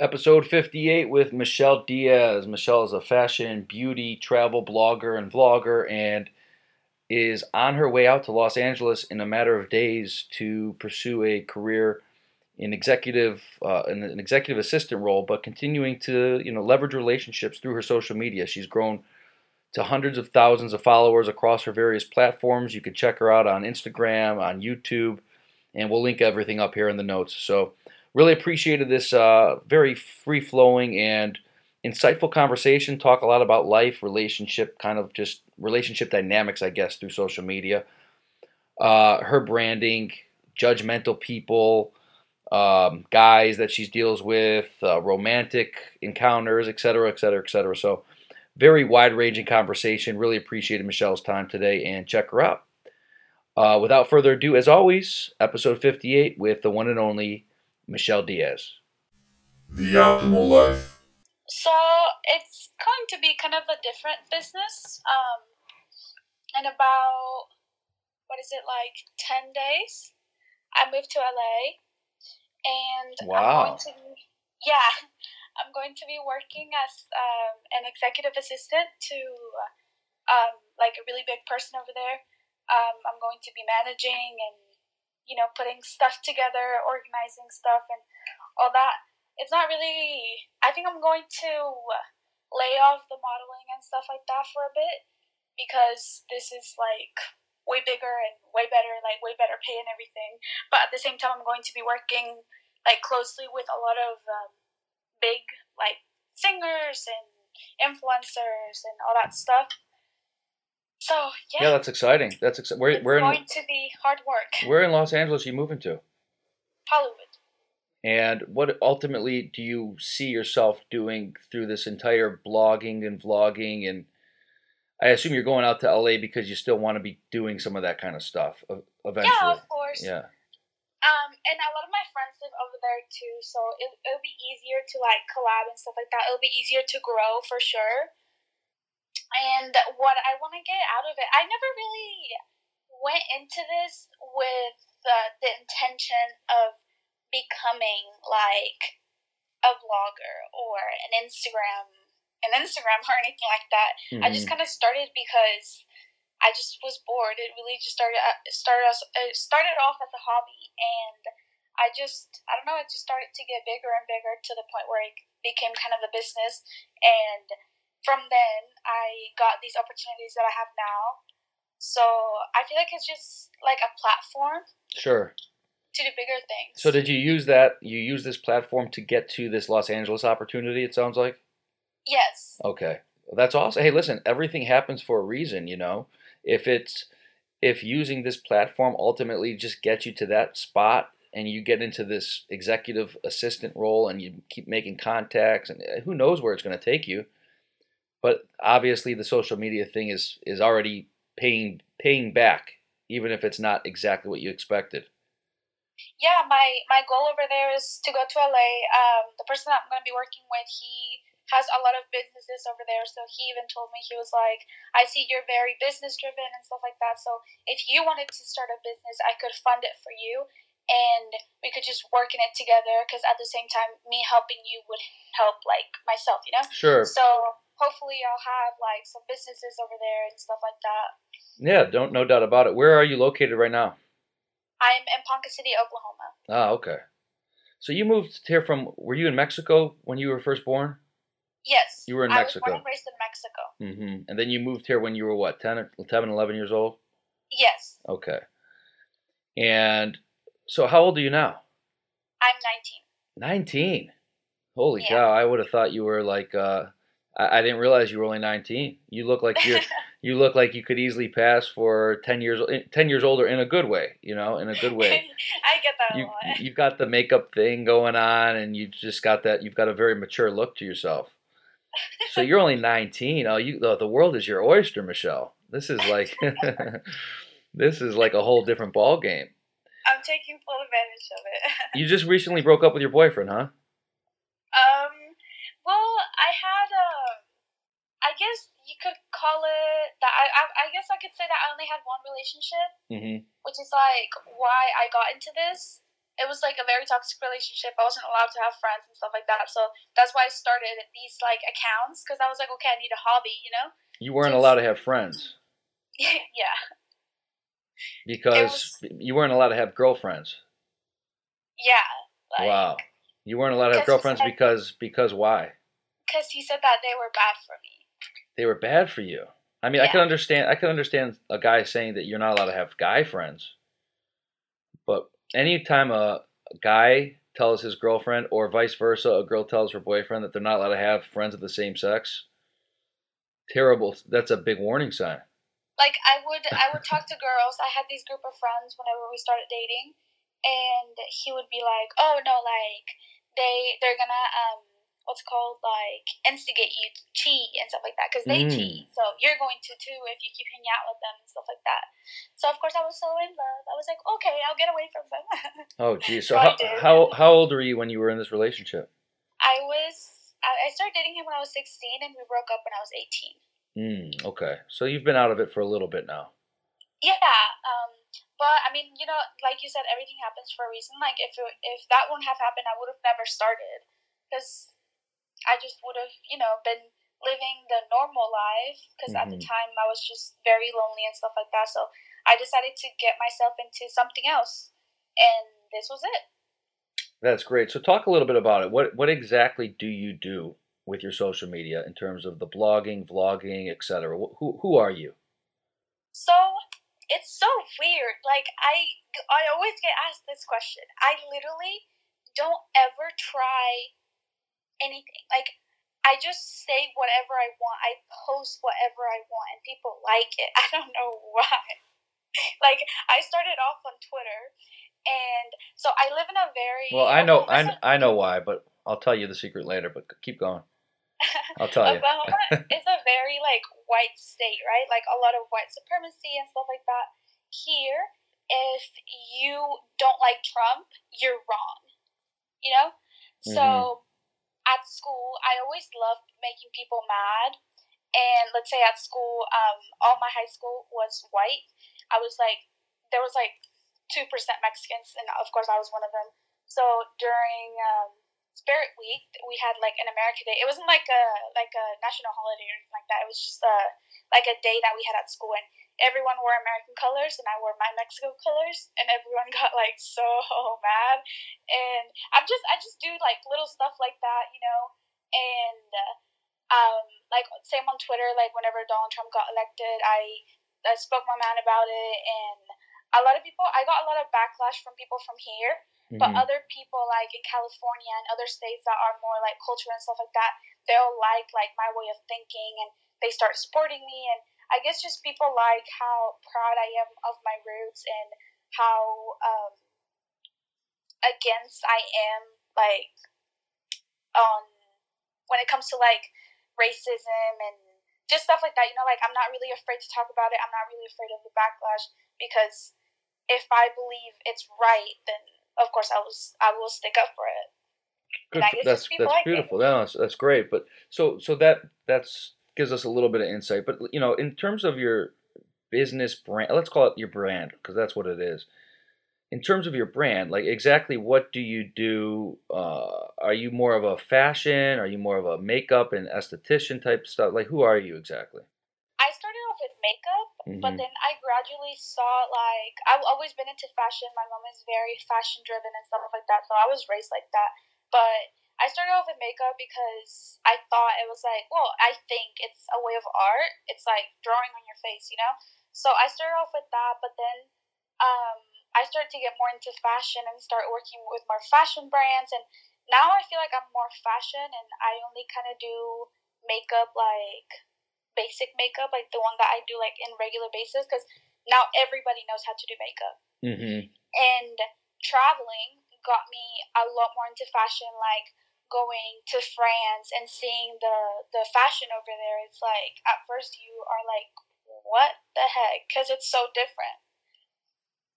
Episode 58 with Michelle Diaz. Michelle is a fashion, beauty, travel blogger and vlogger and is on her way out to Los Angeles in a matter of days to pursue a career in executive uh, an executive assistant role, but continuing to you know leverage relationships through her social media. She's grown to hundreds of thousands of followers across her various platforms. You can check her out on Instagram, on YouTube, and we'll link everything up here in the notes. So really appreciated this uh, very free flowing and insightful conversation. Talk a lot about life, relationship, kind of just relationship dynamics, I guess, through social media. Uh, her branding, judgmental people um, guys that she deals with, uh, romantic encounters, etc., etc., etc. So, very wide ranging conversation. Really appreciated Michelle's time today and check her out. Uh, without further ado, as always, episode 58 with the one and only Michelle Diaz. The Optimal Life. So, it's going to be kind of a different business. Um, in about, what is it, like 10 days, I moved to LA and wow. I'm going to, yeah, I'm going to be working as um, an executive assistant to um, like a really big person over there. Um, I'm going to be managing and you know putting stuff together, organizing stuff, and all that. It's not really. I think I'm going to lay off the modeling and stuff like that for a bit because this is like way bigger and way better, like way better pay and everything. But at the same time, I'm going to be working like closely with a lot of um, big like singers and influencers and all that stuff. So yeah. Yeah, that's exciting. That's exciting. We're, it's we're going in, to be hard work. Where in Los Angeles are you moving to? Hollywood. And what ultimately do you see yourself doing through this entire blogging and vlogging and I assume you're going out to LA because you still want to be doing some of that kind of stuff eventually. Yeah, of course. Yeah. Um, and a lot of my friends live over there too, so it, it'll be easier to like collab and stuff like that. It'll be easier to grow for sure. And what I want to get out of it, I never really went into this with uh, the intention of becoming like a vlogger or an Instagram an Instagram or anything like that. Mm-hmm. I just mm-hmm. kind of started because I just was bored. It really just started uh, started us it started off as a hobby, and I just I don't know. It just started to get bigger and bigger to the point where it became kind of a business, and from then I got these opportunities that I have now. So I feel like it's just like a platform. Sure. To do bigger things. So did you use that? You use this platform to get to this Los Angeles opportunity? It sounds like. Yes. Okay. Well, that's awesome. Hey, listen, everything happens for a reason, you know. If it's if using this platform ultimately just gets you to that spot and you get into this executive assistant role and you keep making contacts and eh, who knows where it's going to take you. But obviously the social media thing is is already paying paying back even if it's not exactly what you expected. Yeah, my my goal over there is to go to LA. Um, the person that I'm going to be working with, he has a lot of businesses over there. So he even told me, he was like, I see you're very business driven and stuff like that. So if you wanted to start a business, I could fund it for you and we could just work in it together because at the same time, me helping you would help like myself, you know? Sure. So hopefully I'll have like some businesses over there and stuff like that. Yeah, don't no doubt about it. Where are you located right now? I'm in Ponca City, Oklahoma. Ah, okay. So you moved here from were you in Mexico when you were first born? Yes. You were in Mexico. I was born and raised in Mexico. Mm-hmm. And then you moved here when you were what, 10, 10, 11 years old? Yes. Okay. And so how old are you now? I'm 19. 19? Holy yeah. cow, I would have thought you were like, uh, I, I didn't realize you were only 19. You look like you're, you look like you could easily pass for 10 years, 10 years older in a good way, you know, in a good way. I get that you, a lot. You've got the makeup thing going on and you just got that, you've got a very mature look to yourself so you're only 19. Oh, you the, the world is your oyster, Michelle. This is like this is like a whole different ball game. I'm taking full advantage of it. you just recently broke up with your boyfriend, huh? Um, well, I had I guess you could call it that. I, I, I guess I could say that I only had one relationship, mm-hmm. which is like why I got into this. it was like a very toxic relationship. I wasn't allowed to have friends and stuff like that. So that's why I started these like accounts because I was like, okay, I need a hobby, you know? You weren't Just- allowed to have friends yeah. because you weren't allowed to have girlfriends. Yeah. Like, wow. You weren't allowed to have girlfriends said- because because why? Because he said that they were bad for me. They were bad for you. I mean, I Yeah. can understand. I can understand a guy saying that you're not allowed to have guy friends, but anytime a guy tells his girlfriend, or vice versa, a girl tells her boyfriend that they're not allowed to have friends of the same sex, terrible. That's a big warning sign. like I would I would talk to girls. I had these group of friends whenever we started dating, and he would be like, "Oh no, like they they're gonna um what's called like instigate you to cheat and stuff like that because they Mm. cheat. So you're going to too if you keep hanging out with them and stuff like that. So of course I was so in love. I was like, okay, I'll get away from them. Oh, geez. So I how, how how old were you when you were in this relationship? I was I started dating him when I was 16 and we broke up when I was 18. Hmm. Okay. So you've been out of it for a little bit now. Yeah, um, but I mean, you know, like you said, everything happens for a reason. Like if it, if that wouldn't have happened, I would have never started because I just would have, you know, been living the normal life. Because at the Mhm. time, I was just very lonely and stuff like that. So I decided to get myself into something else, and this was it. That's great. So talk a little bit about it. What what exactly do you do with your social media in terms of the blogging, vlogging, etc.? Who who are you? So it's so weird. Like I, I always get asked this question. I literally don't ever try anything. Like I just say whatever I want. I post whatever I want, and people like it. I don't know why. like I started off on Twitter, and so I live in a very Well, I know I, I know why, but I'll tell you the secret later. But keep going. I'll tell you. Oklahoma is a very like white state, right? Like a lot of white supremacy and stuff like that. Here, if you don't like Trump, you're wrong. You know? So mm-hmm. At school, I always loved making people mad. And let's say at school, um, all my high school was white. I was like, there was like two percent Mexicans, and of course I was one of them. So during um, Spirit Week, we had like an America Day. It wasn't like a like a national holiday or anything like that. It was just a like a day that we had at school, and everyone wore American colors, and I wore my Mexico colors, and everyone got like so mad. And I'm just I just do like little stuff like that, you know, and uh, um like same on Twitter. Like whenever Donald Trump got elected, I, I spoke my mind about it, and a lot of people I got a lot of backlash from people from here but Mhm. other people like in California and other states that are more like culture and stuff like that, they'll like like my way of thinking and they start supporting me and I guess just people like how proud I am of my roots and how um, against I am like on when it comes to like racism and just stuff like that. You know, like I'm not really afraid to talk about it. I'm not really afraid of the backlash because if I believe it's right, then of course I was I will stick up for it. Good. That's that's like beautiful. That's, that's great. But so so that that's gives us a little bit of insight. But you know, in terms of your business brand, let's call it your brand because that's what it is. In terms of your brand, like exactly what do you do? Uh, are you more of a fashion? Are you more of a makeup and esthetician type stuff? Like, who are you exactly? I started off with makeup, Mhm. but then I gradually saw like I've always been into fashion. My mom is very fashion driven and stuff like that, so I was raised like that. But I started off with makeup because I thought it was like, well, I think it's a way of art. It's like drawing on your face, you know. So I started off with that, but then um, I started to get more into fashion and start working with more fashion brands. And now I feel like I'm more fashion, and I only kind of do makeup like basic makeup, like the one that I do like in regular basis, because now everybody knows how to do makeup. Mm-hmm. And traveling got me a lot more into fashion, like going to France and seeing the the fashion over there. It's like at first you are like, what the heck? Because it's so different.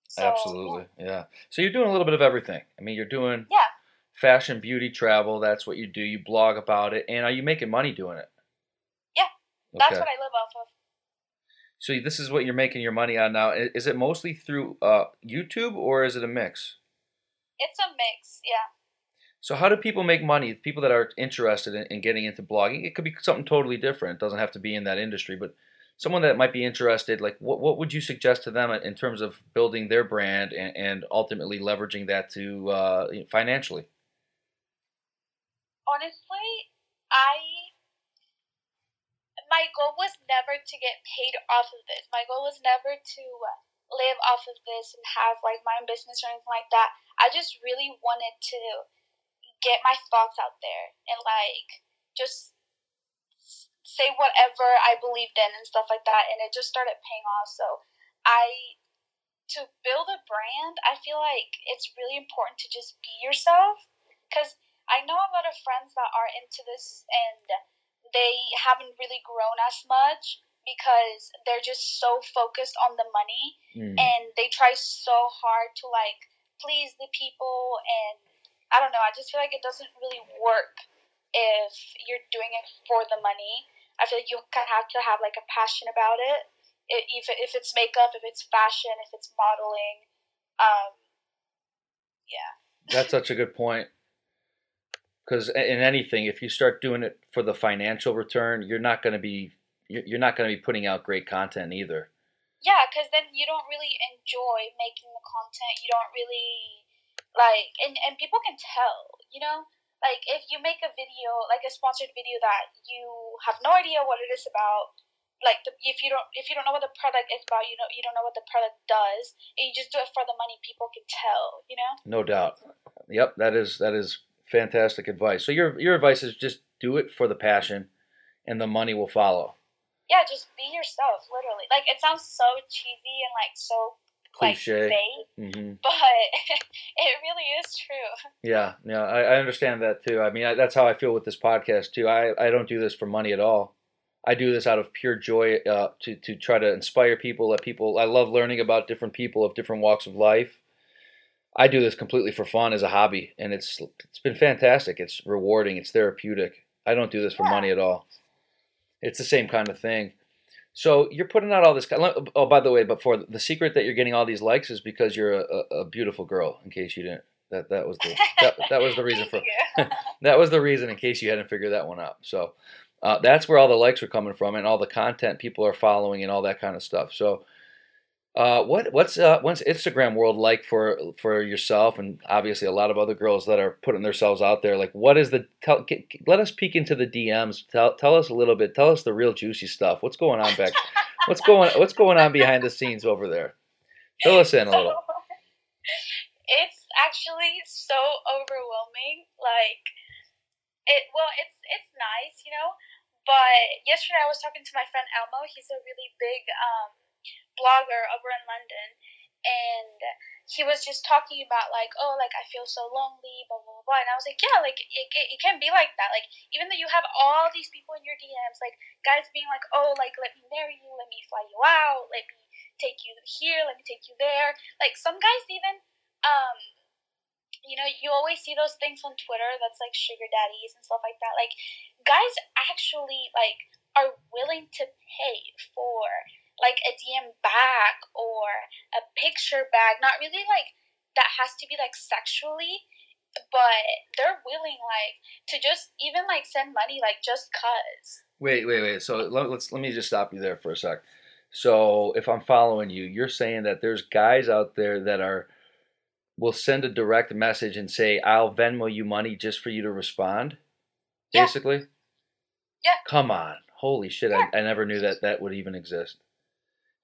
So, Absolutely, yeah. So you're doing a little bit of everything. I mean, you're doing Yeah. fashion, beauty, travel. That's what you do. You blog about it, and are you making money doing it? Yeah, That's Okay. what I live off of. So this is what you're making your money on now. Is it mostly through uh, YouTube or is it a mix? it's a mix. Yeah. So how do people make money? People that are interested in, in getting into blogging, it could be something totally different. It doesn't have to be in that industry, but someone that might be interested, like what, what would you suggest to them in terms of building their brand and, and ultimately leveraging that to uh, financially? Honestly, I my goal was never to get paid off of this. My goal was never to live off of this and have like my own business or anything like that. I just really wanted to get my thoughts out there and like just say whatever I believed in and stuff like that and it just started paying off. So I to build a brand, I feel like it's really important to just be yourself cuz I know a lot of friends that are into this and they haven't really grown as much because they're just so focused on the money mm. and they try so hard to like please the people and I don't know, I just feel like it doesn't really work if you're doing it for the money. I feel like you kind of have to have like a passion about it. it if, if it's makeup, if it's fashion, if it's modeling. Um, yeah. That's such a good point because in anything, if you start doing it for the financial return, you're not going to be you're not going to be putting out great content either. Yeah, because then you don't really enjoy making the content. You don't really like, and and people can tell. You know, like if you make a video, like a sponsored video that you have no idea what it is about. Like the, if you don't if you don't know what the product is about, you know you don't know what the product does, and you just do it for the money. People can tell. You know. No doubt. Yep, that is that is fantastic advice. So your your advice is just do it for the passion, and the money will follow. Yeah, just be yourself. Literally, like it sounds so cheesy and like so cliche, like, fake, mm-hmm. but it really is true. Yeah, yeah, I, I understand that too. I mean, I, that's how I feel with this podcast too. I I don't do this for money at all. I do this out of pure joy uh, to to try to inspire people. Let people. I love learning about different people of different walks of life I do this completely for fun as a hobby, and it's it's been fantastic. It's rewarding. It's therapeutic. I don't do this for money at all. It's the same kind of thing. So you're putting out all this. Oh, by the way, before the secret that you're getting all these likes is because you're a, a beautiful girl. In case you didn't, that that was the that, that was the reason for that was the reason. In case you hadn't figured that one out. So uh, that's where all the likes are coming from, and all the content people are following, and all that kind of stuff. So uh, what what's uh, what's Instagram world like for for yourself and obviously a lot of other girls that are putting themselves out there? Like, what is the tell, get, let us peek into the DMs. Tell tell us a little bit. Tell us the real juicy stuff. What's going on back? what's going What's going on behind the scenes over there? Fill us in a little. It's actually so overwhelming. Like it. Well, it's it's nice, you know. But yesterday I was talking to my friend Elmo. He's a really big um blogger over in London, and he was just talking about like, oh, like I feel so lonely, blah blah blah. And I was like, yeah, like it, it, it can be like that. Like even though you have all these people in your DMs, like guys being like, oh, like let me marry you, let me fly you out, let me take you here, let me take you there. Like some guys even, um, you know, you always see those things on Twitter that's like sugar daddies and stuff like that. Like guys actually like are willing to pay for like a DM back or a picture back. Not really like that has to be like sexually, but they're willing like to just even like send money like just cuz. Wait, wait, wait. So let, let's let me just stop you there for a sec. So if I'm following you, you're saying that there's guys out there that are will send a direct message and say, "I'll Venmo you money just for you to respond." Yeah. Basically. Yeah. Come on. Holy shit! Yeah. I, I never knew that that would even exist.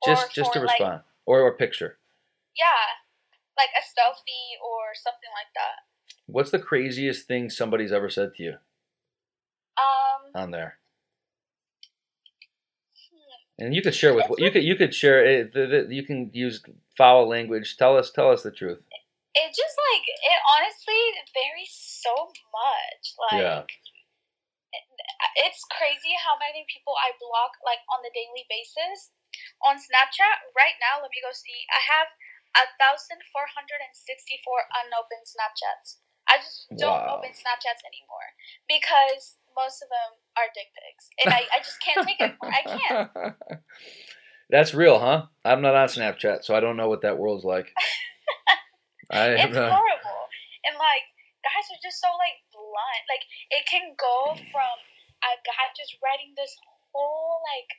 Just just to respond like, or or picture. Yeah, like a selfie or something like that. What's the craziest thing somebody's ever said to you? Um. On there. Hmm. And you could share with you could you could share it. You can use foul language. Tell us tell us the truth. It just like it honestly varies so much. Like. Yeah it's crazy how many people I block like on the daily basis on Snapchat right now. Let me go see. I have a thousand four hundred and sixty-four unopened Snapchats. I just don't wow. open Snapchats anymore because most of them are dick pics, and I, I just can't take it. I can't. That's real, huh? I'm not on Snapchat, so I don't know what that world's like. I, it's uh, horrible. and like guys are just so like blunt. Like it can go from a guy just writing this whole like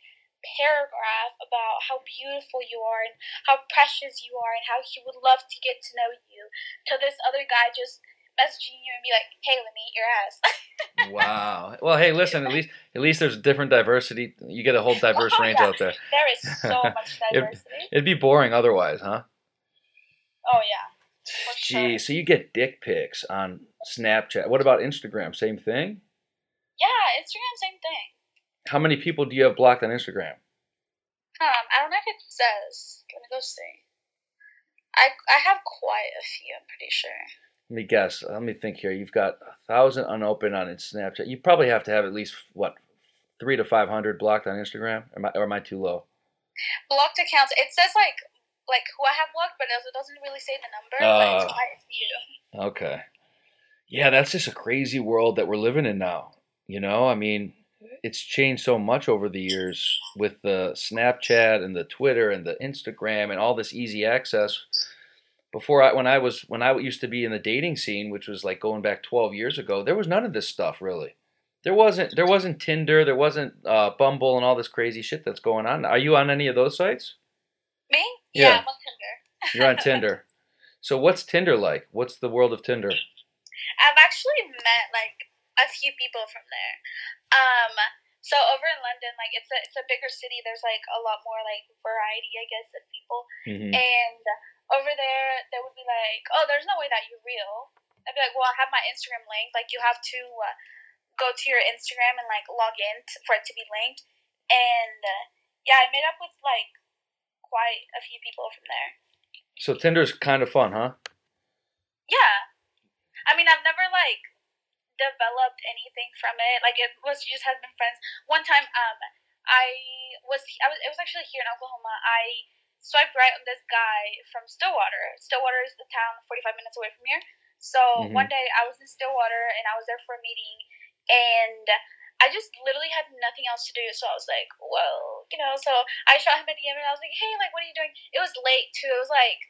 paragraph about how beautiful you are and how precious you are and how he would love to get to know you to this other guy just messaging you and be like, "Hey, let me eat your ass." wow. Well, hey, listen. At least, at least there's a different diversity. You get a whole oh, diverse Oh, range yeah. out there. there is so much It- diversity. It'd be boring otherwise, huh? oh yeah. Gee, sure. so you get dick pics on Snapchat. What about Instagram? Same thing. Yeah, Instagram same thing. How many people do you have blocked on Instagram? Um, I don't know if it says. Let me go see. I I have quite a few. I'm pretty sure. Let me guess. Let me think here. You've got a thousand unopened on Snapchat. You probably have to have at least what three to five hundred blocked on Instagram. Or am I, or am I too low? Blocked accounts. It says like like who I have blocked, but it doesn't really say the number. but it's Oh. quite a few. Okay. Yeah, that's just a crazy world that we're living in now. You know, I mean, it's changed so much over the years with the Snapchat and the Twitter and the Instagram and all this easy access. Before I when I was when I used to be in the dating scene, which was like going back 12 years ago, there was none of this stuff really. There wasn't there wasn't Tinder, there wasn't uh, Bumble and all this crazy shit that's going on. Are you on any of those sites? Me? Yeah. Yeah, I'm on Tinder. You're on Tinder. So what's Tinder like? What's the world of Tinder? I've actually met like a few people from there. Um, so over in London, like it's a it's a bigger city. There's like a lot more like variety, I guess, of people. hmm And over there, they would be like, "Oh, there's no way that you're real." I'd be like, "Well, I have my Instagram linked. Like, you have to uh, go to your Instagram and like log in t- for it to be linked." And uh, yeah, I met up with like quite a few people from there. So Tinder's kind of fun, huh? Yeah, I mean, I've never like developed anything from it. Like, it was just had been friends. One time, um, I was I was it was actually here in Oklahoma. I swiped right on this guy from Stillwater. Stillwater is the town 45 minutes away from here. So Mhm. one day I was in Stillwater and I was there for a meeting and I just literally had nothing else to do. So I was like, well, you know, so I shot him a DM and I was like, hey, like, what are you doing? It was late too. It was like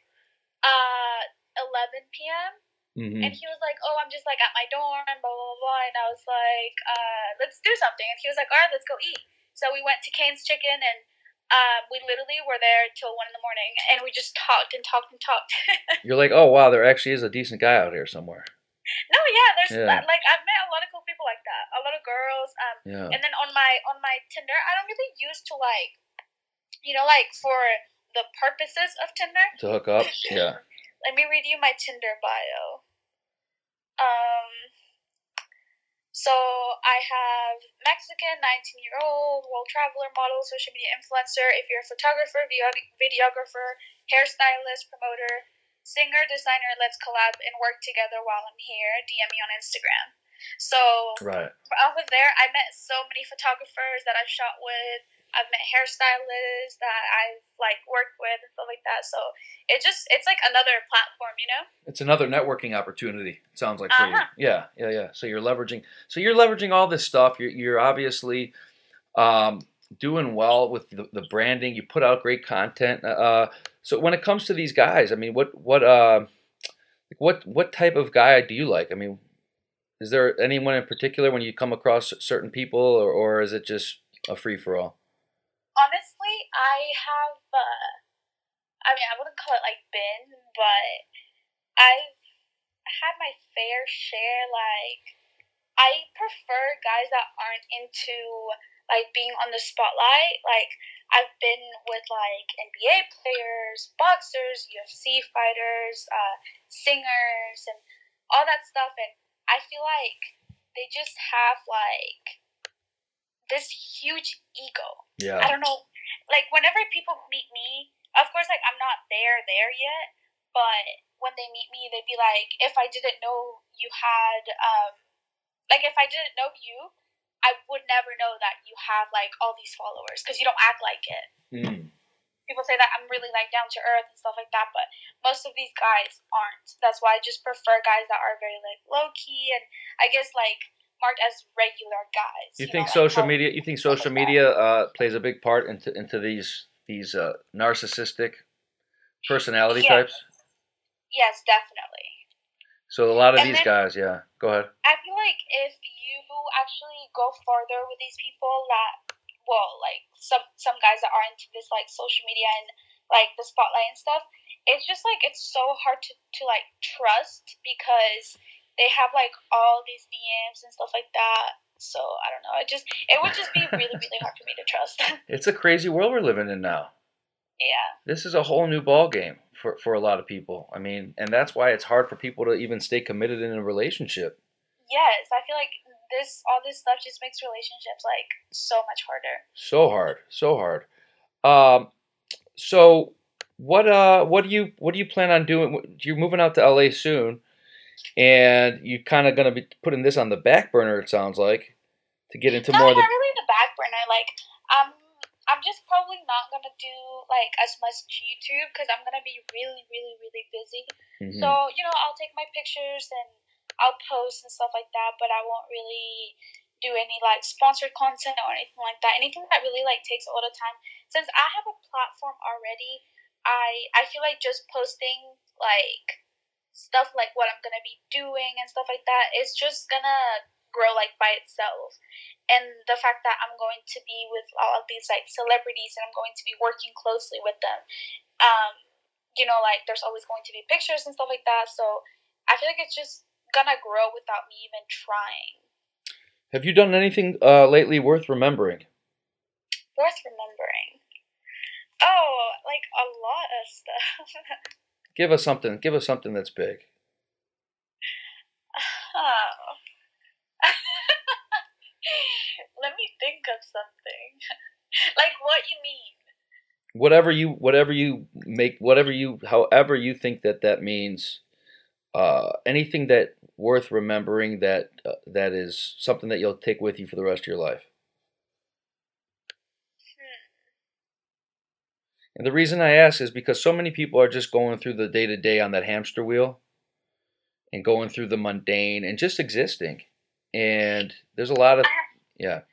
uh 11 p.m. hmm And he was like, oh, I'm just like at my dorm, blah, blah, blah, blah. And I was like, uh, let's do something. And he was like, all right, let's go eat. So we went to Cane's Chicken and um, we literally were there till one in the morning and we just talked and talked and talked. You're like, oh wow, there actually is a decent guy out here somewhere. no, yeah, there's Yeah. like I've met a lot of cool people like that. A lot of girls. Um, Yeah. and then on my on my Tinder, I don't really use to like, you know, like for the purposes of Tinder. To hook up. Yeah. Let me read you my Tinder bio. Um, so I have Mexican, 19 year old, world traveler, model, social media influencer. If you're a photographer, videographer, hairstylist, promoter, singer, designer, let's collab and work together while I'm here. DM me on Instagram. So Right. off of there, I met so many photographers that I've shot with. I've met hairstylists that I've like worked with and stuff like that. So it just it's like another platform, you know? It's another networking opportunity. it Sounds like for Uh-huh. you. Yeah. Yeah. Yeah. So you're leveraging. So you're leveraging all this stuff. You're you're obviously um, doing well with the, the branding. You put out great content. Uh, so when it comes to these guys, I mean, what what uh, what what type of guy do you like? I mean, is there anyone in particular when you come across certain people, or, or is it just a free for all? Honestly, I have uh I mean I wouldn't call it like been, but I've had my fair share like I prefer guys that aren't into like being on the spotlight. Like I've been with like NBA players, boxers, UFC fighters, uh, singers, and all that stuff, and I feel like they just have like this huge ego. I don't know. Like whenever people meet me, of course, like I'm not there there yet, but when they meet me, they'd be like, if I didn't know you had, um, like if I didn't know you, I would never know that you have like all these followers because you don't act like it. Mm. People say that I'm really like down to earth and stuff like that, but most of these guys aren't. That's why I just prefer guys that are very like low key and I guess like as regular guys. You know, think like social how- media? You think social like media uh, plays a big part into into these these uh, narcissistic personality Yes. types? Yes, definitely. So a lot of And these then- guys, yeah. Go ahead. I feel like if you actually go further with these people that well, like some some guys that are into this like social media and like the spotlight and stuff, it's just like it's so hard to, to like trust because they have like all these DMs and stuff like that. So I don't know. It just it would just be really, really hard for me to trust. It's a crazy world we're living in now. yeah. This is a whole new ball game for for a lot of people. I mean, and that's why it's hard for people to even stay committed in a relationship. Yes, I feel like this all this stuff just makes relationships like so much harder. So hard, so hard. Um, so what uh what do you what do you plan on doing? You're moving out to LA soon, and you're kind of gonna be putting this on the back burner. It sounds like to get into no, more of not the really the back burner. Like, um, I'm just probably not gonna do like as much YouTube because I'm gonna be really, really, really busy. Mhm. So you know, I'll take my pictures and I'll post and stuff like that, but I won't really do any like sponsored content or anything like that. Anything that really like takes all the time. Since I have a platform already, I I feel like just posting like stuff like what I'm gonna be doing and stuff like that is just gonna grow like by itself. And the fact that I'm going to be with all of these like celebrities and I'm going to be working closely with them, um, you know, like there's always going to be pictures and stuff like that. So I feel like it's just gonna grow without me even trying. Have you done anything uh, lately worth remembering? Worth remembering. Oh, like a lot of stuff. Give us something. Give us something that's big. oh. Let me think of something. like what you mean? Whatever you, whatever you make, whatever you, however you think that that means. Uh, anything that worth remembering that uh, that is something that you'll take with you for the rest of your life. And the reason I ask is because so many people are just going through the day to day on that hamster wheel and going through the mundane and just existing. And there's a lot of, yeah,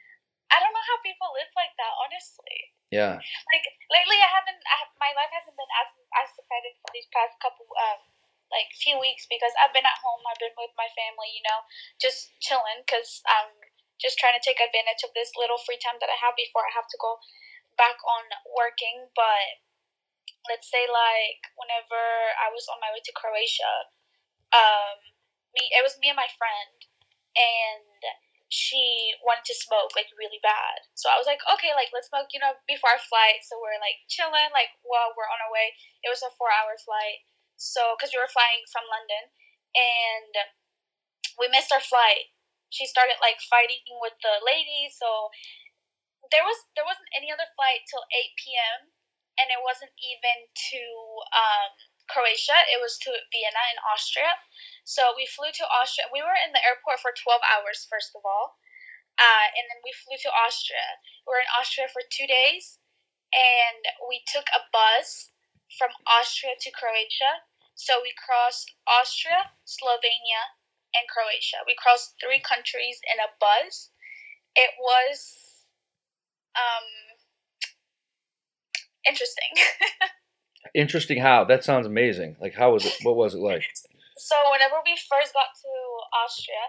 I don't know how people live like that, honestly. yeah. Like lately, I haven't. I, have- my life hasn't been as as excited for these past couple um like few weeks because I've been at home. I've been with my family, you know, just chilling because I'm just trying to take advantage of this little free time that I have before I have to go back on working. But let's say like whenever I was on my way to Croatia, um, me it was me and my friend, and she wanted to smoke like really bad. So I was like, okay, like let's smoke, you know, before our flight. So we're like chilling, like while we're on our way. It was a four hour flight. So because we were flying from London, and we missed our flight. She started like fighting with the lady. So there was there wasn't any other flight till eight p.m. and it wasn't even to um, Croatia. It was to Vienna in Austria. So we flew to Austria. We were in the airport for 12 hours, first of all. Uh, and then we flew to Austria. We were in Austria for two days. And we took a bus from Austria to Croatia. So we crossed Austria, Slovenia, and Croatia. We crossed three countries in a bus. It was um, interesting. Interesting how? That sounds amazing. Like, how was it? What was it like? So whenever we first got to Austria,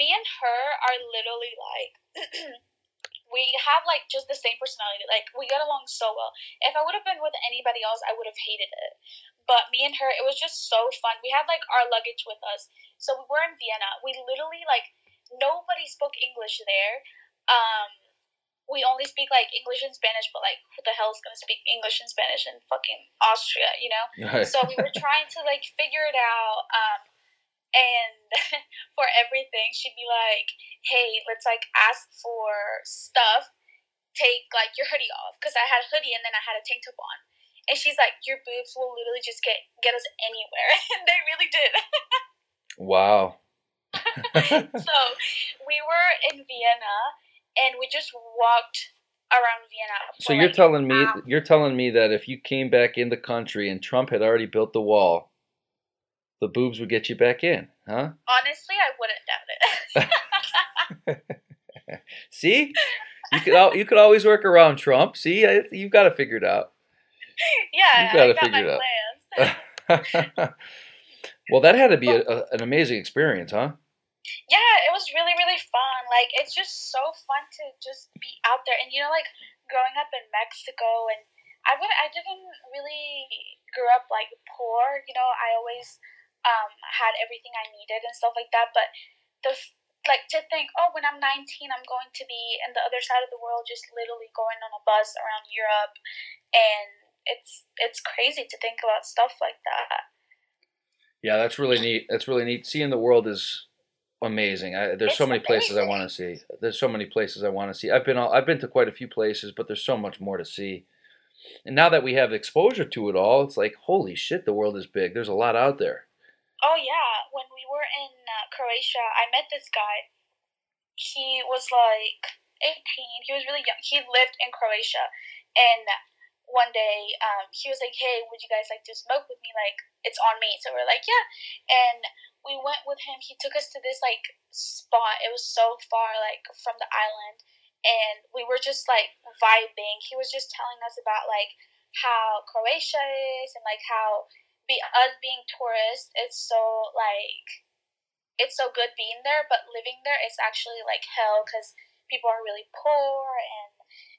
me and her are literally like we have like just the same personality. Like we get along so well. If I would have been with anybody else, I would have hated it. But me and her, it was just so fun. We had like our luggage with us. So we were in Vienna. We literally like nobody spoke English there. Um we only speak like English and Spanish, but like who the hell is gonna speak English and Spanish in fucking Austria, you know? so we were trying to like figure it out um and for everything she'd be like hey let's like ask for stuff. Take like your hoodie off. Because i had a hoodie and then i had a tank top on. And she's like your boobs will literally just get get us anywhere. And they really did. Wow. so we were in vienna and we just walked around vienna So you're like, telling me hours. you're telling me that if you came back in the country and Trump had already built the wall, the boobs would get you back in, huh? honestly i wouldn't doubt it See, you could al- you could always work around Trump. See, I, you've got to figure it figured out. yeah You've got i it got figured out. Well, that had to be a, a, an amazing experience, huh? Yeah, it was really really fun. Like it's just so fun to just be out there, and you know, like growing up in Mexico, and I would I didn't really grow up like poor. You know, I always um, had everything I needed and stuff like that. But the like to think, oh, when I'm 19, I'm going to be in the other side of the world, just literally going on a bus around Europe, and it's it's crazy to think about stuff like that. Yeah, that's really neat. That's really neat. Seeing the world is amazing. I, there's It's so many places I want to see. There's so many places I want to see. I've been all, I've been to quite a few places, but there's so much more to see. And now that we have exposure to it all, it's like holy shit, the world is big. There's a lot out there. Oh yeah, when we were in uh, Croatia, I met this guy. He was like 18. He was really young. He lived in Croatia, and one day um, he was like, "Hey, would you guys like to smoke with me? Like, it's on me." So we're like, "Yeah," and we went with him. He took us to this like spot. It was so far like from the island, and we were just like vibing. He was just telling us about like how Croatia is and like how be us being tourists it's so like it's so good being there but living there is actually like hell because people are really poor and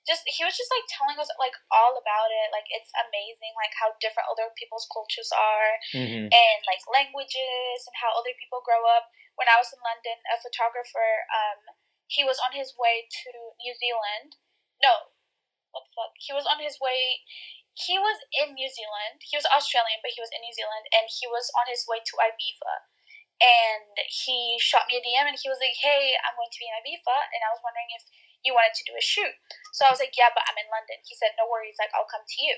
just he was just like telling us like all about it like it's amazing like how different other people's cultures are Mm-hmm. and like languages and how other people grow up when i was in london a photographer um he was on his way to new zealand no what the fuck he was on his way he was in New Zealand. He was Australian, but he was in New Zealand, and he was on his way to Ibiza. And he shot me a DM, and he was like, "Hey, I'm going to be in Ibiza, and I was wondering if you wanted to do a shoot." So I was like, "Yeah, but I'm in London." He said, "No worries, like I'll come to you."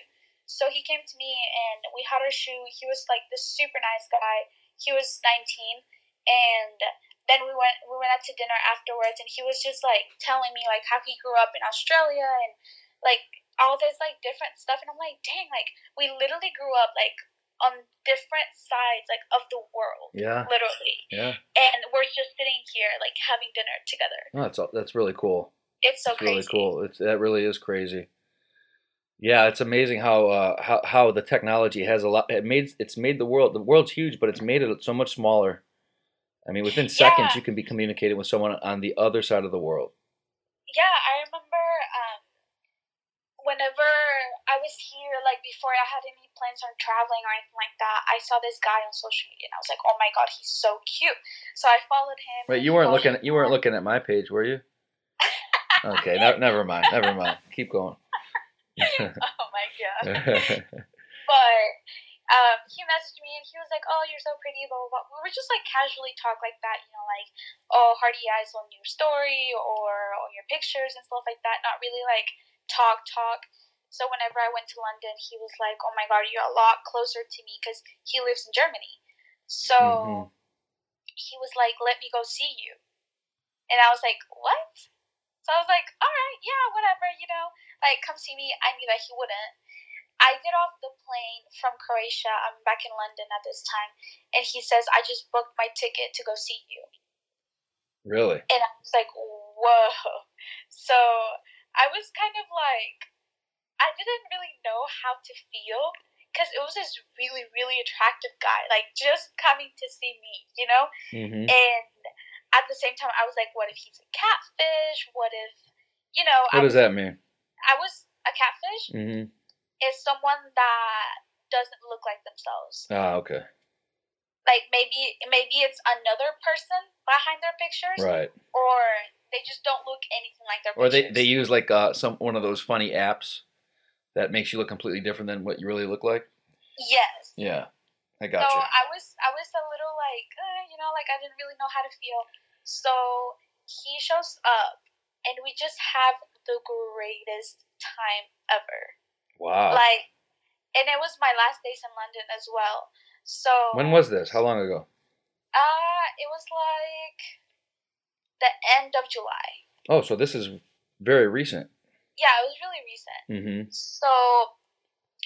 So he came to me, and we had our shoot. He was like this super nice guy. He was 19, and then we went we went out to dinner afterwards, and he was just like telling me like how he grew up in Australia and like all this like different stuff and I'm like, dang, like we literally grew up like on different sides like of the world. Yeah, Literally. yeah. And we're just sitting here like having dinner together. No, that's that's really cool. It's so It's really cool. It's that really is crazy. Yeah, it's amazing how uh, how how the technology has a lot. It made it's made the world. The world's huge, but it's made it so much smaller. I mean, within seconds, Yeah. you can be communicating with someone on the other side of the world. Yeah, I remember um whenever I was here, like before I had any plans on traveling or anything like that, I saw this guy on social media and I was like, Oh my god, he's so cute. So I followed him. Wait, you weren't looking. him You weren't looking at my page, were you? Okay, no, never mind. Never mind. Keep going. oh my god. but um, he messaged me and he was like, "Oh, you're so pretty." Blah blah blah. We were just like casually talk like that, you know, like, "Oh, hearty eyes on your story or on your pictures and stuff like that." Not really like talk talk. So whenever I went to London, he was like, "Oh my god, you're a lot closer to me because he lives in Germany." So Mhm. he was like, "Let me go see you," and I was like, "What?" So I was like, "All right, yeah, whatever, you know, like come see me." I knew that he wouldn't. I get off the plane from Croatia. I'm back in London at this time, and he says, "I just booked my ticket to go see you." really? And I was like, "Whoa!" So I was kind of like, I didn't really know how to feel because it was this really, really attractive guy, like just coming to see me, you know. hmm And at the same time, I was like, what if he's a catfish? What if, you know, What I, does that mean? I was a catfish hmm is someone that doesn't look like themselves. Ah, okay. Like maybe maybe it's another person behind their pictures, Right. or they just don't look anything like their Or pictures. they, they use like uh, some one of those funny apps that makes you look completely different than what you really look like. yes. Yeah, I So got you. I was I was a little like uh, you know like I didn't really know how to feel. So he shows up, and we just have the greatest time ever. Wow. Like, and it was my last days in London as well. So when was this? How long ago? Uh, it was like the end of July. Oh, so this is very recent. Yeah, it was really recent. hmm So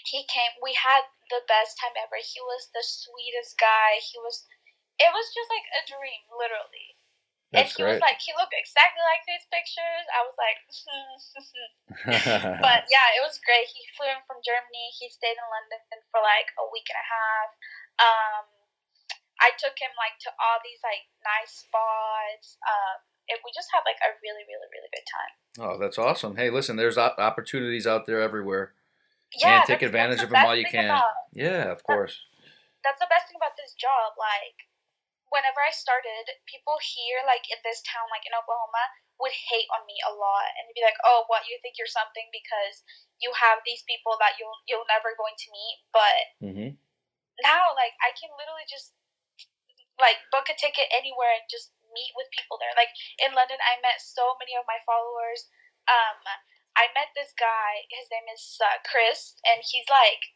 he came. We had the best time ever. He was the sweetest guy. He was. It was just like a dream, literally. That's and he great. was like, he looked exactly like these pictures. I was like, but yeah, it was great. He flew in from Germany. He stayed in London for like a week and a half. Um, I took him like to all these like nice spots. Um, it, we just had like a really, really, really good time. Oh, that's awesome. Hey, listen, there's op- opportunities out there everywhere. Yeah, and take advantage of them while you can. about- Yeah, of course. that's the best thing about this job. Like, whenever I started, people here, like in this town, like in Oklahoma, would hate on me a lot and be like, "Oh, what you think you're something because you have these people that you'll you'll never going to meet." But hmm now, like, I can literally just like book a ticket anywhere and just meet with people there. Like in London, I met so many of my followers. Um, I met this guy. His name is uh, Chris, and he's like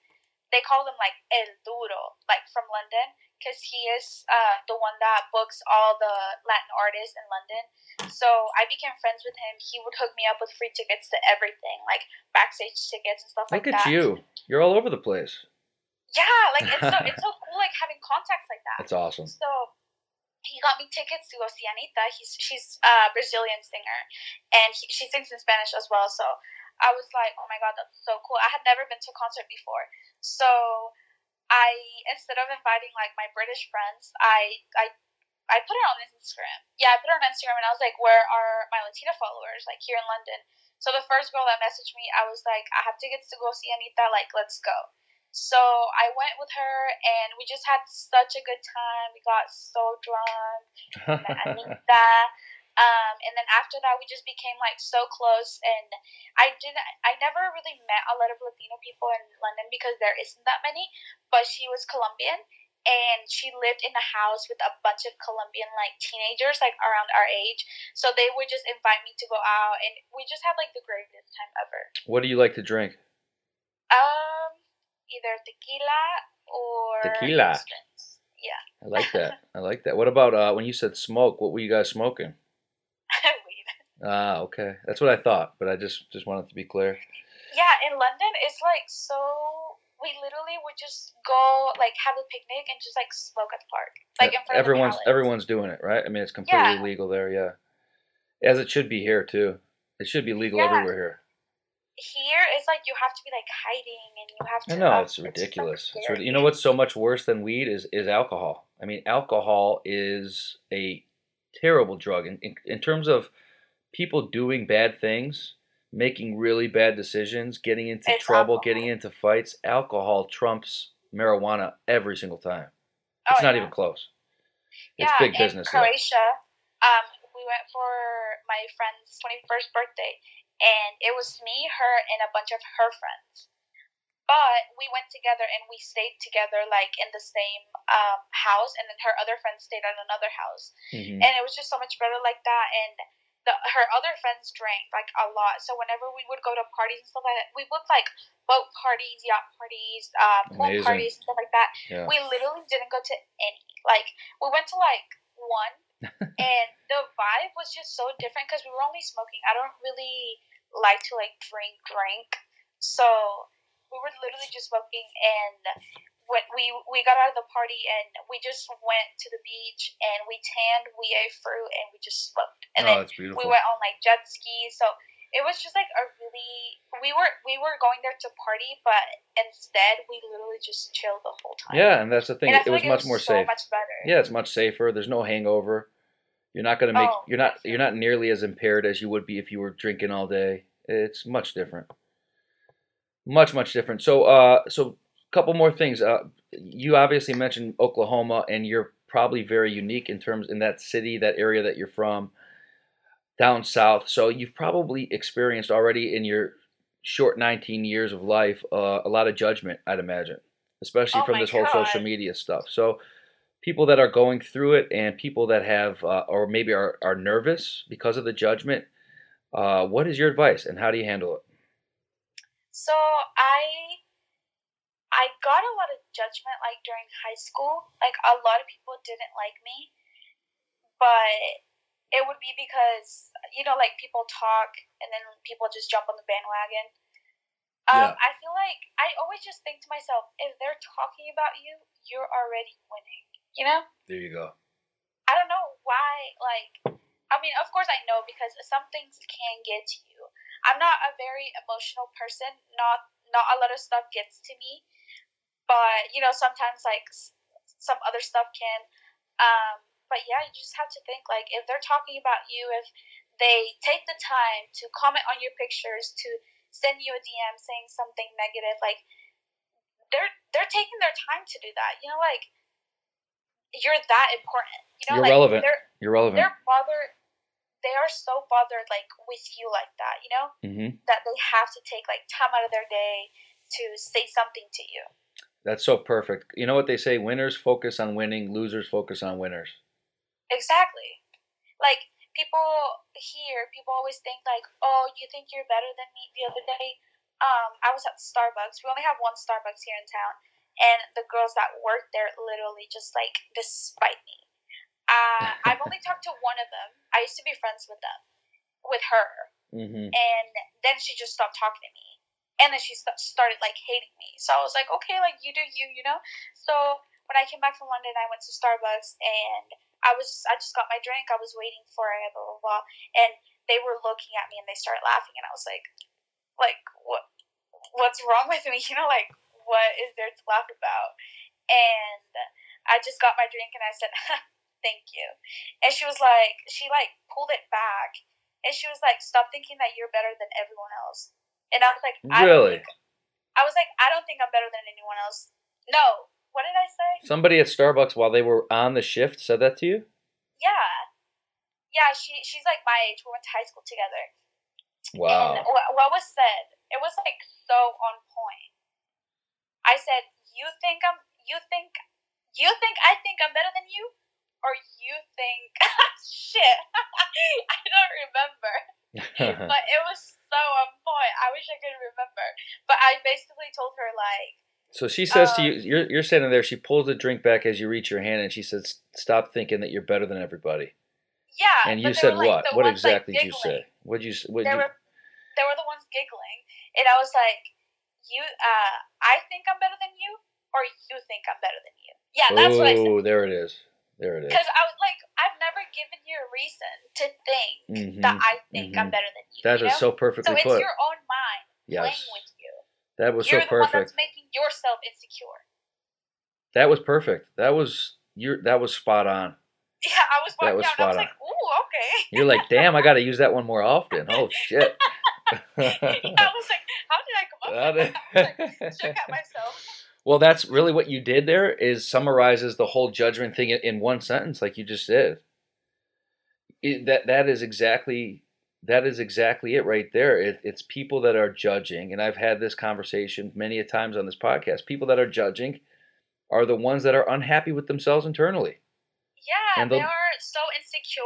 they call him like El Duro, like from London, because he is uh, the one that books all the Latin artists in London. So I became friends with him. He would hook me up with free tickets to everything, like backstage tickets and stuff Look like at you. You're all over the place. Yeah, like it's so it's so cool, like having contacts like that. That's awesome. So he got me tickets to go see Anitta. He's she's a Brazilian singer, and he, she sings in Spanish as well. So I was like, oh my god, that's so cool. I had never been to a concert before, so I instead of inviting like my British friends, I I I put it on Instagram. Yeah, I put it on Instagram, and I was like, where are my Latina followers? Like here in London. So the first girl that messaged me, I was like, I have tickets to go see Anitta. Like, let's go. So I went with her, and we just had such a good time. We got so drunk. met Anitta. Um, and then after that, we just became like so close. And I didn't, I never really met a lot of Latino people in London because there isn't that many. But she was Colombian, and she lived in a house with a bunch of Colombian like teenagers, like around our age. So they would just invite me to go out, and we just had like the greatest time ever. what do you like to drink? Um, either tequila or Tequila. Yeah, I like that. I like that. What about uh, when you said smoke? What were you guys smoking? Ah, okay. That's what I thought, but I just just wanted to be clear. Yeah, in London, it's like so. We literally would just go like have a picnic and just like smoke at the park, like in front everyone's of the everyone's doing it, right? I mean, it's completely Yeah. legal there. Yeah, as it should be here too. It should be legal Yeah. everywhere here. Here, it's like you have to be like hiding and you have to. I know um, it's ridiculous. It's you know what's so much worse than weed is is alcohol. I mean, alcohol is a terrible drug in, in, in terms of people doing bad things, making really bad decisions, getting into It's trouble, alcohol. getting into fights. Alcohol trumps marijuana every single time. Oh, It's not yeah. even close. It's yeah, big in business. though. Croatia, um, we went for my friend's twenty-first birthday, and it was me, her, and a bunch of her friends. But we went together and we stayed together like in the same um, house, and then her other friends stayed at another house. Mhm. and it was just so much better like that and the, her other friends drank like a lot so whenever we would go to parties and stuff like that we would like boat parties yacht parties uh, pool Amazing. parties stuff like that Yeah. we literally didn't go to any like we went to like one and the vibe was just so different because we were only smoking i don't really like to like drink drink so we were literally just smoking and we we got out of the party and we just went to the beach and we tanned, we ate fruit, and we just smoked. And oh, that's beautiful. we went on like jet skis. So it was just like a really we were we were going there to party, but instead we literally just chilled the whole time. yeah, and that's the thing. It was like much it more so safe. much better. Yeah, it's much safer. There's no hangover. You're not gonna make. Oh, you're not. You're not nearly as impaired as you would be if you were drinking all day. It's much different. Much much different. So uh, so couple more things. Uh, you obviously mentioned Oklahoma, and you're probably very unique in terms in that city, that area that you're from, down south. So you've probably experienced already in your short 19 years of life uh, a lot of judgment, I'd imagine, especially Oh from this whole social media stuff. So people that are going through it and people that have uh, or maybe are, are nervous because of the judgment uh, what is your advice and how do you handle it So I I got a lot of judgment like during high school. Like a lot of people didn't like me. But it would be because you know, like people talk and then people just jump on the bandwagon. Um, Yeah. I feel like I always just think to myself, if they're talking about you, you're already winning. You know? there you go I don't know why. Like, I mean, of course I know because some things can get to you. I'm not a very emotional person. Not not a lot of stuff gets to me, but you know sometimes like s- some other stuff can. Um, but yeah, you just have to think like if they're talking about you, if they take the time to comment on your pictures, to send you a DM saying something negative, like they're they're taking their time to do that. You know, like you're that important. You know, You're like relevant. they're You're relevant. they're bothered. They are so bothered like with you like that. You know hmm that they have to take like time out of their day to say something to you. That's so perfect. You know what they say? Winners focus on winning. Losers focus on winners. Exactly. Like people here, people always think like, "Oh, you think you're better than me?" The other day, um, I was at Starbucks. We only have one Starbucks here in town, and the girls that work there literally just like despite me. Uh, I've only talked to one of them. I used to be friends with them, with her, hmm and then she just stopped talking to me and then she st- started like hating me. So i was like okay like you do you you know? So when i came back from london i went to starbucks and i was i just got my drink. I was waiting for it blah blah blah. And they were looking at me and they started laughing. And i was like like what what's wrong with me? You know like what is there to laugh about? And i just got my drink and i said thank you. And she was like she like pulled it back. And she was like, "Stop thinking that you're better than everyone else." And I was like, I Really? think- I was like, "I don't think I'm better than anyone else." No. What did I say? Somebody at Starbucks while they were on the shift said that to you? Yeah. Yeah. She she's like my age. We went to high school together. Wow. And what, what was said? It was like so on point. I said, "You think I'm? You think? You think I think I'm better than you?" Or you think shit? I don't remember. but it was so on point. I wish I could remember. But I basically told her like, so she says to Um, you, you're, you're standing there, she pulls the drink back as you reach your hand and she says, Stop thinking that you're better than everybody. yeah. And you said like, what? What ones, like, exactly did you say? What'd you, what'd They you, were they were the ones giggling, and I was like, you, uh, I think I'm better than you, or you think I'm better than you. Yeah, that's what I said. oh, there it is. There it is. Because I was like, I've never given you a reason to think Mhm, that I think I'm mhm. better than you. That you is know? so perfectly So it's put. your own mind Yes. playing with you. That was You're so the one perfect. that's making yourself insecure. That was perfect. That was you're that was spot on. Yeah, I was That was I was spot like, ooh, okay. You're like, damn, I gotta use that one more often. Oh shit. yeah, I was like, how did I come up with that? I was like, shook at myself. Well, that's really what you did there is summarizes the whole judgment thing in- one sentence, like you just did. It, that that is exactly that is exactly it right there. It, it's people that are judging, and I've had this conversation many a times on this podcast. People that are judging are the ones that are unhappy with themselves internally. Yeah, And they are so insecure.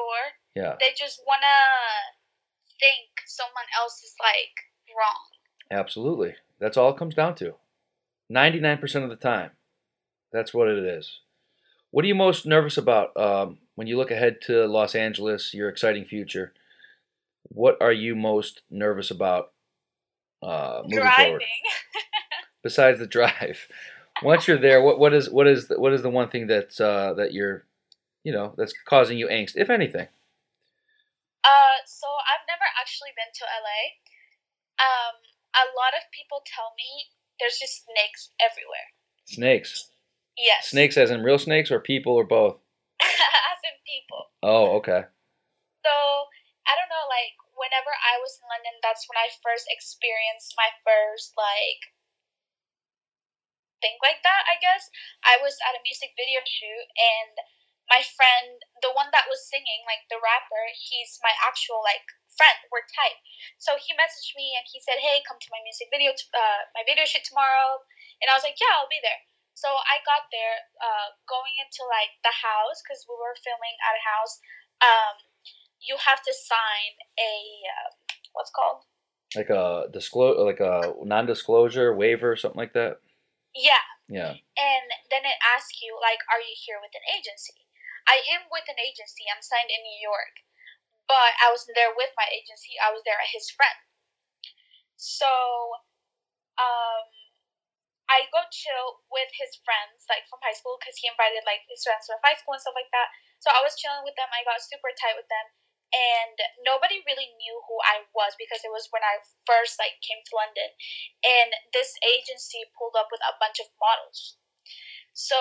Yeah, They just want to think someone else is like wrong. absolutely. That's all it comes down to. Ninety-nine percent of the time, that's what it is. What are you most nervous about um, when you look ahead to Los Angeles, your exciting future? What are you most nervous about uh, moving Driving. forward? Besides the drive, once you're there, what what is what is the, what is the one thing that's uh, that you're, you know, that's causing you angst, if anything? Uh, so I've never actually been to LA. Um, a lot of people tell me there's just snakes everywhere. Snakes, Yes. snakes, as in real snakes, or people, or both? As in people. Oh, okay. So I don't know, like whenever I was in London, that's when I first experienced my first like thing like that. I guess I was at a music video shoot, and my friend, the one that was singing, like the rapper, he's my actual like friend. We're tight. So he messaged me and he said, "Hey, come to my music video, t- uh, my video shoot tomorrow." And I was like, "Yeah, I'll be there." So I got there, uh, going into like the house because we were filming at a house. Um, you have to sign a um, what's called Like a disclose, like a non-disclosure waiver, or something like that. yeah Yeah. and then it asks you like are you here with an agency i am with an agency. I'm signed in new york. But i wasn't there with my agency. I was there at his friend. So um i go chill with his friends like from high school because he invited like his friends from high school and stuff like that. So i was chilling with them. I got super tight with them. And nobody really knew who I was because it was when I first like came to London. And this agency pulled up with a bunch of models. So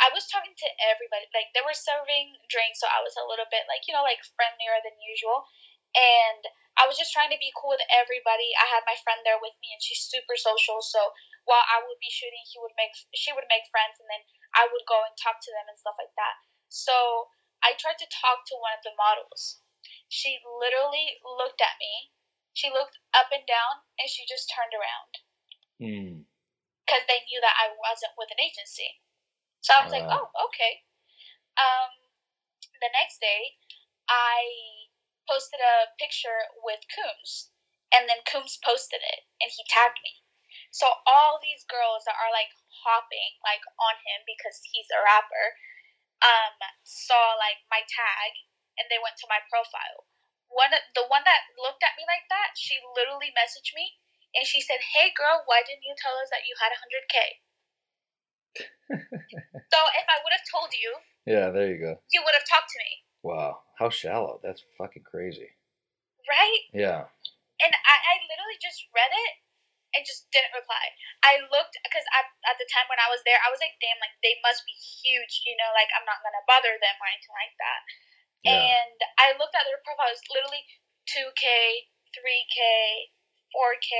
I was talking to everybody. Like they were serving drinks, so I was a little bit like you know like friendlier than usual, and I was just trying to be cool with everybody. I had my friend there with me, and she's super social. So while I would be shooting, he would make she would make friends, and then I would go and talk to them and stuff like that. So I tried to talk to one of the models. She literally looked at me. She looked up and down, and she just turned around Hmm. because they knew that I wasn't with an agency. So I was like, Ah. oh, okay. Um, the next day, I posted a picture with Coombs, and then Coombs posted it, and he tagged me. So all these girls that are like hopping like on him because he's a rapper, um, saw like my tag, and they went to my profile. One, the one that looked at me like that, she literally messaged me, and she said, "Hey girl, why didn't you tell us that you had 100k?" So if I would have told you, Yeah, there you go. you would have talked to me, Wow, how shallow. That's fucking crazy. right? Yeah. And I, I literally just read it and just didn't reply. I looked because at, at the time when I was there, I was like, damn, like they must be huge, you know, like I'm not gonna bother them or anything like that. Yeah. And I looked at their profiles, literally 2K, 3K, 4K.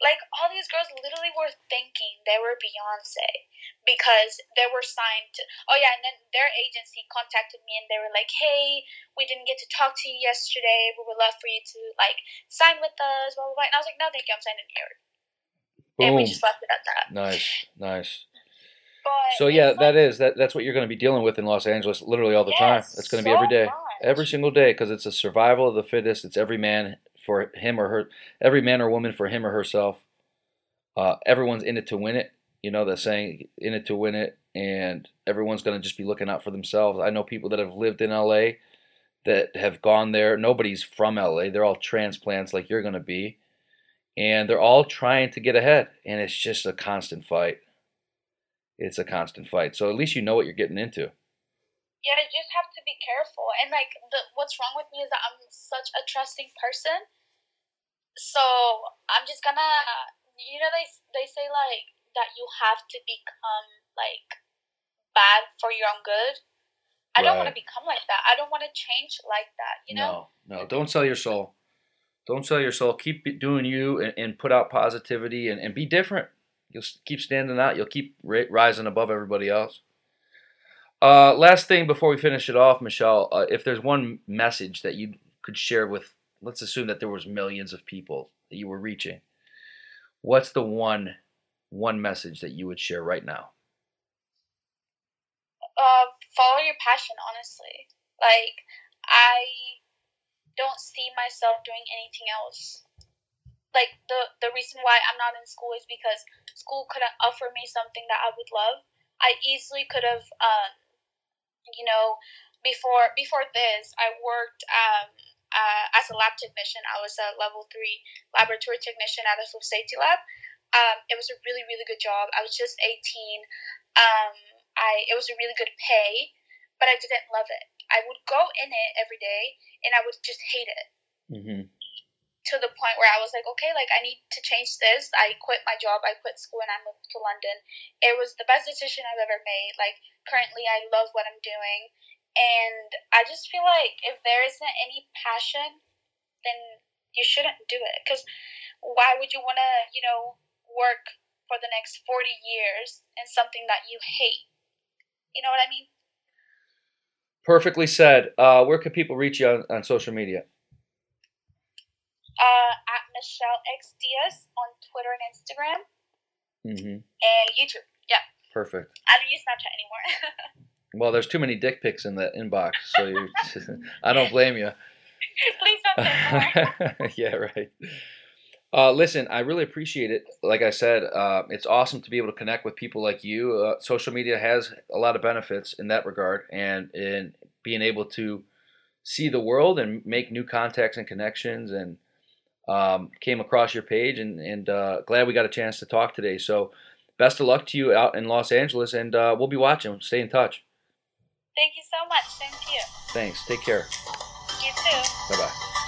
Like all these girls literally were thinking they were Beyonce because they were signed to. Oh yeah, and then their agency contacted me and they were like, "Hey, we didn't get to talk to you yesterday. We would love for you to like sign with us." Blah blah blah. And I was like, "No, thank you. I'm signing here." And we just left it at that. Nice, nice. But So yeah, that is that. That's what you're going to be dealing with in Los Angeles, literally all the time. Yes, It's going to be every day, much. every single day, because it's a survival of the fittest. It's every man for him or her, every man or woman for him or herself. Uh, everyone's in it to win it. You know that saying, in it to win it, and everyone's going to just be looking out for themselves. I know people that have lived in LA that have gone there. Nobody's from LA. They're all transplants, like you're going to be, and they're all trying to get ahead. And it's just a constant fight it's a constant fight. So at least you know what you're getting into. Yeah, you just have to be careful. And like the what's wrong with me is that I'm such a trusting person. So I'm just gonna, you know, they they say like that you have to become like bad for your own good. I don't want to become like that. I don't want to change like that. You know. No, no, don't sell your soul. Don't sell your soul. Keep doing you and, and put out positivity and, and be different. You'll keep standing out. You'll keep ri- rising above everybody else. Uh, last thing before we finish it off, Michelle, uh, if there's one message that you could share with, let's assume that there was millions of people that you were reaching. What's the one one message that you would share right now? uh, follow your passion honestly like i don't see myself doing anything else like the the reason why i'm not in school is because school couldn't offer me something that i would love i easily could have um you know before before this i worked um uh, as a lab technician. I was a level three laboratory technician at a food safety lab. Um, it was a really really good job. I was just 18 um, I it was a really good pay, but I didn't love it. I would go in it every day and I would just hate it. Mm-hmm. To the point where I was like, okay, like I need to change this. I quit my job, I quit school, and I moved to London. It was the best decision I've ever made. Like currently, I love what I'm doing, and I just feel like if there isn't any passion, then you shouldn't do it. Because why would you want to, you know, work for the next 40 years in something that you hate? You know what I mean? Perfectly said. Uh, where can people reach you on, on social media? Uh, at Michelle X Diaz on Twitter and Instagram Mm-hmm. and YouTube. Yeah, Perfect. I don't use Snapchat anymore. Well, there's too many dick pics in that inbox, so you, I don't blame you. Please don't more. yeah, right. Uh, listen, I really appreciate it. Like I said, uh, it's awesome to be able to connect with people like you. Uh, social media has a lot of benefits in that regard, and in being able to see the world and make new contacts and connections, and um, came across your page, and and uh, glad we got a chance to talk today. So, best of luck to you out in Los Angeles, and uh, we'll be watching. Stay in touch. Thank you so much. Thank you. Thanks. Take care. You too. Bye bye.